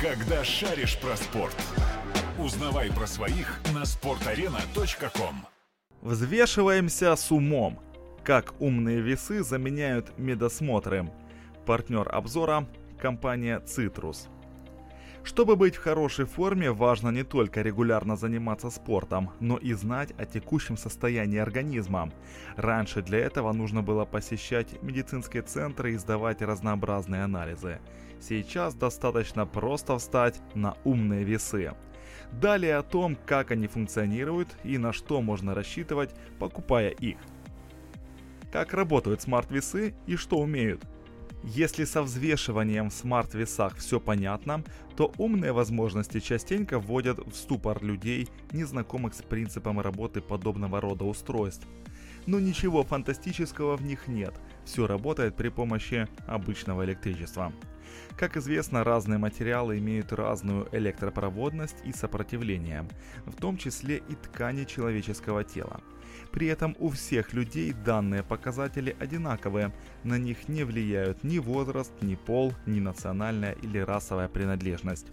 Когда шаришь про спорт. Узнавай про своих на sportarena.com Взвешиваемся с умом. Как умные весы заменяют медосмотры. Партнер обзора – компания «Цитрус». Чтобы быть в хорошей форме, важно не только регулярно заниматься спортом, но и знать о текущем состоянии организма. Раньше для этого нужно было посещать медицинские центры и сдавать разнообразные анализы. Сейчас достаточно просто встать на умные весы. Далее о том, как они функционируют и на что можно рассчитывать, покупая их. Как работают смарт-весы и что умеют – если со взвешиванием в смарт-весах все понятно, то умные возможности частенько вводят в ступор людей, незнакомых с принципом работы подобного рода устройств. Но ничего фантастического в них нет, все работает при помощи обычного электричества. Как известно, разные материалы имеют разную электропроводность и сопротивление, в том числе и ткани человеческого тела. При этом у всех людей данные показатели одинаковые, на них не влияют ни возраст, ни пол, ни национальная или расовая принадлежность.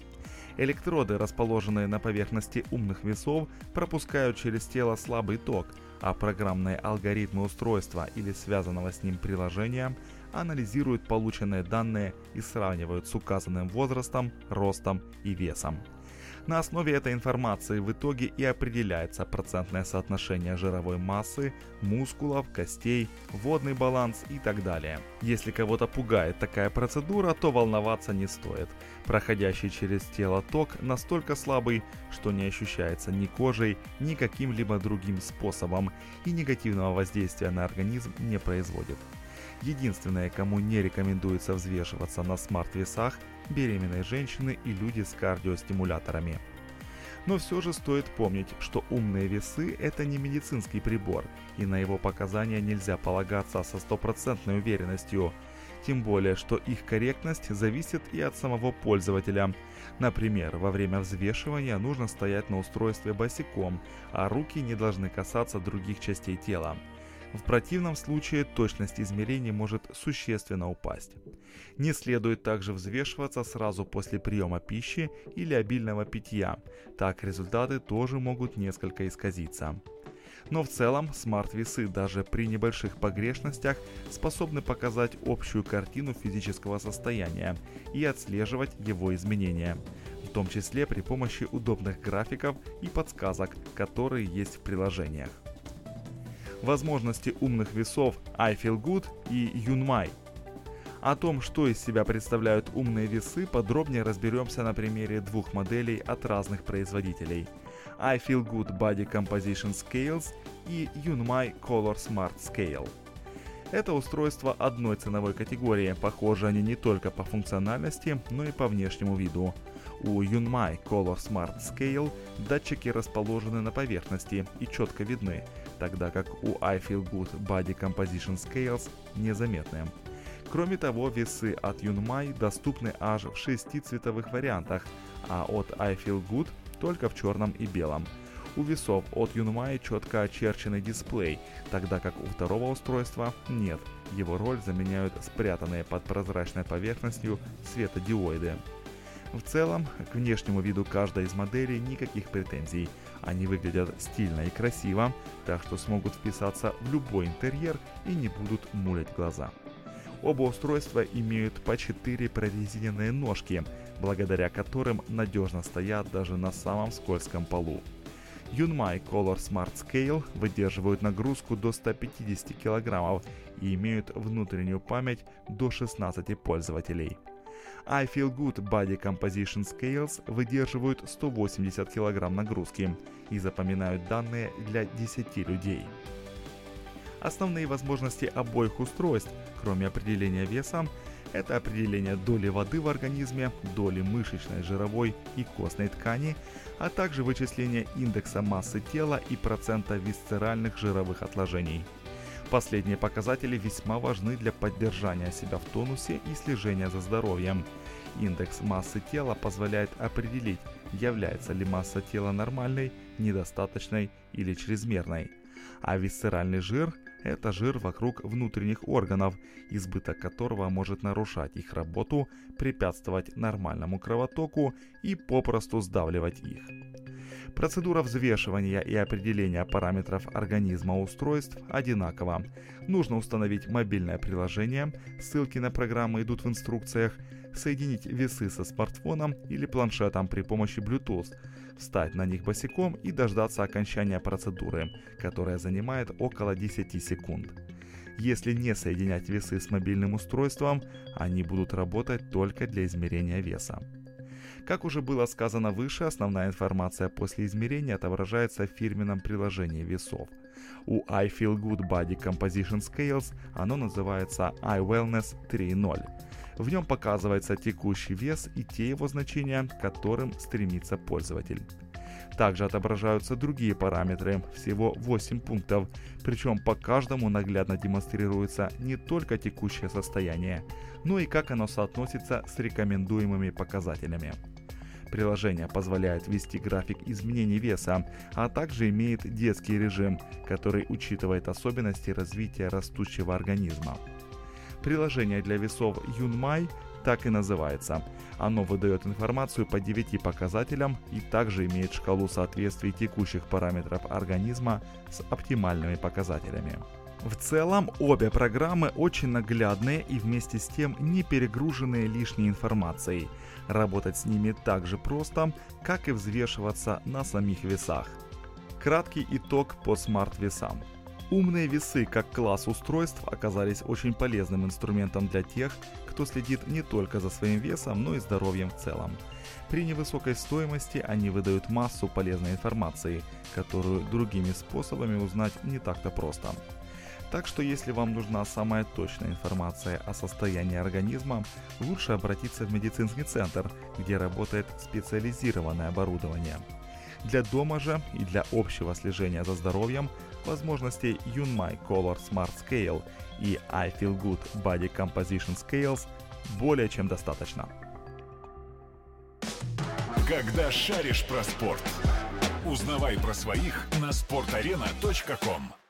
Электроды, расположенные на поверхности умных весов, пропускают через тело слабый ток, а программные алгоритмы устройства или связанного с ним приложения анализируют полученные данные и сравнивают с указанным возрастом, ростом и весом. На основе этой информации в итоге и определяется процентное соотношение жировой массы, мускулов, костей, водный баланс и так далее. Если кого-то пугает такая процедура, то волноваться не стоит. Проходящий через тело ток настолько слабый, что не ощущается ни кожей, ни каким-либо другим способом и негативного воздействия на организм не производит. Единственное, кому не рекомендуется взвешиваться на смарт-весах – беременные женщины и люди с кардиостимуляторами. Но все же стоит помнить, что умные весы – это не медицинский прибор, и на его показания нельзя полагаться со стопроцентной уверенностью. Тем более, что их корректность зависит и от самого пользователя. Например, во время взвешивания нужно стоять на устройстве босиком, а руки не должны касаться других частей тела. В противном случае точность измерений может существенно упасть. Не следует также взвешиваться сразу после приема пищи или обильного питья, так результаты тоже могут несколько исказиться. Но в целом смарт-весы даже при небольших погрешностях способны показать общую картину физического состояния и отслеживать его изменения, в том числе при помощи удобных графиков и подсказок, которые есть в приложениях возможности умных весов I Feel Good и Yunmai. О том, что из себя представляют умные весы, подробнее разберемся на примере двух моделей от разных производителей. I Feel Good Body Composition Scales и Yunmai Color Smart Scale. Это устройство одной ценовой категории, похожи они не только по функциональности, но и по внешнему виду. У Yunmai Color Smart Scale датчики расположены на поверхности и четко видны, тогда как у I Feel Good Body Composition Scales незаметны. Кроме того, весы от Yunmai доступны аж в шести цветовых вариантах, а от I Feel Good только в черном и белом. У весов от Yunmai четко очерченный дисплей, тогда как у второго устройства нет. Его роль заменяют спрятанные под прозрачной поверхностью светодиоиды. В целом, к внешнему виду каждой из моделей никаких претензий. Они выглядят стильно и красиво, так что смогут вписаться в любой интерьер и не будут мулять глаза. Оба устройства имеют по 4 прорезиненные ножки, благодаря которым надежно стоят даже на самом скользком полу. Yunmai Color Smart Scale выдерживают нагрузку до 150 кг и имеют внутреннюю память до 16 пользователей – I Feel Good Body Composition Scales выдерживают 180 кг нагрузки и запоминают данные для 10 людей. Основные возможности обоих устройств, кроме определения веса, это определение доли воды в организме, доли мышечной, жировой и костной ткани, а также вычисление индекса массы тела и процента висцеральных жировых отложений – Последние показатели весьма важны для поддержания себя в тонусе и слежения за здоровьем. Индекс массы тела позволяет определить, является ли масса тела нормальной, недостаточной или чрезмерной. А висцеральный жир – это жир вокруг внутренних органов, избыток которого может нарушать их работу, препятствовать нормальному кровотоку и попросту сдавливать их. Процедура взвешивания и определения параметров организма устройств одинакова. Нужно установить мобильное приложение, ссылки на программы идут в инструкциях, соединить весы со смартфоном или планшетом при помощи Bluetooth, встать на них босиком и дождаться окончания процедуры, которая занимает около 10 секунд. Если не соединять весы с мобильным устройством, они будут работать только для измерения веса. Как уже было сказано выше, основная информация после измерения отображается в фирменном приложении весов. У I Feel Good Body Composition Scales оно называется iWellness 3.0. В нем показывается текущий вес и те его значения, к которым стремится пользователь. Также отображаются другие параметры, всего 8 пунктов, причем по каждому наглядно демонстрируется не только текущее состояние, но и как оно соотносится с рекомендуемыми показателями. Приложение позволяет ввести график изменений веса, а также имеет детский режим, который учитывает особенности развития растущего организма. Приложение для весов Юнмай так и называется. Оно выдает информацию по 9 показателям и также имеет шкалу соответствий текущих параметров организма с оптимальными показателями. В целом, обе программы очень наглядные и вместе с тем не перегруженные лишней информацией. Работать с ними так же просто, как и взвешиваться на самих весах. Краткий итог по смарт-весам. Умные весы как класс устройств оказались очень полезным инструментом для тех, кто следит не только за своим весом, но и здоровьем в целом. При невысокой стоимости они выдают массу полезной информации, которую другими способами узнать не так-то просто. Так что если вам нужна самая точная информация о состоянии организма, лучше обратиться в медицинский центр, где работает специализированное оборудование. Для дома же и для общего слежения за здоровьем возможностей Yunmai Color Smart Scale и I Feel Good Body Composition Scales более чем достаточно. Когда шаришь про спорт, узнавай про своих на sportarena.com.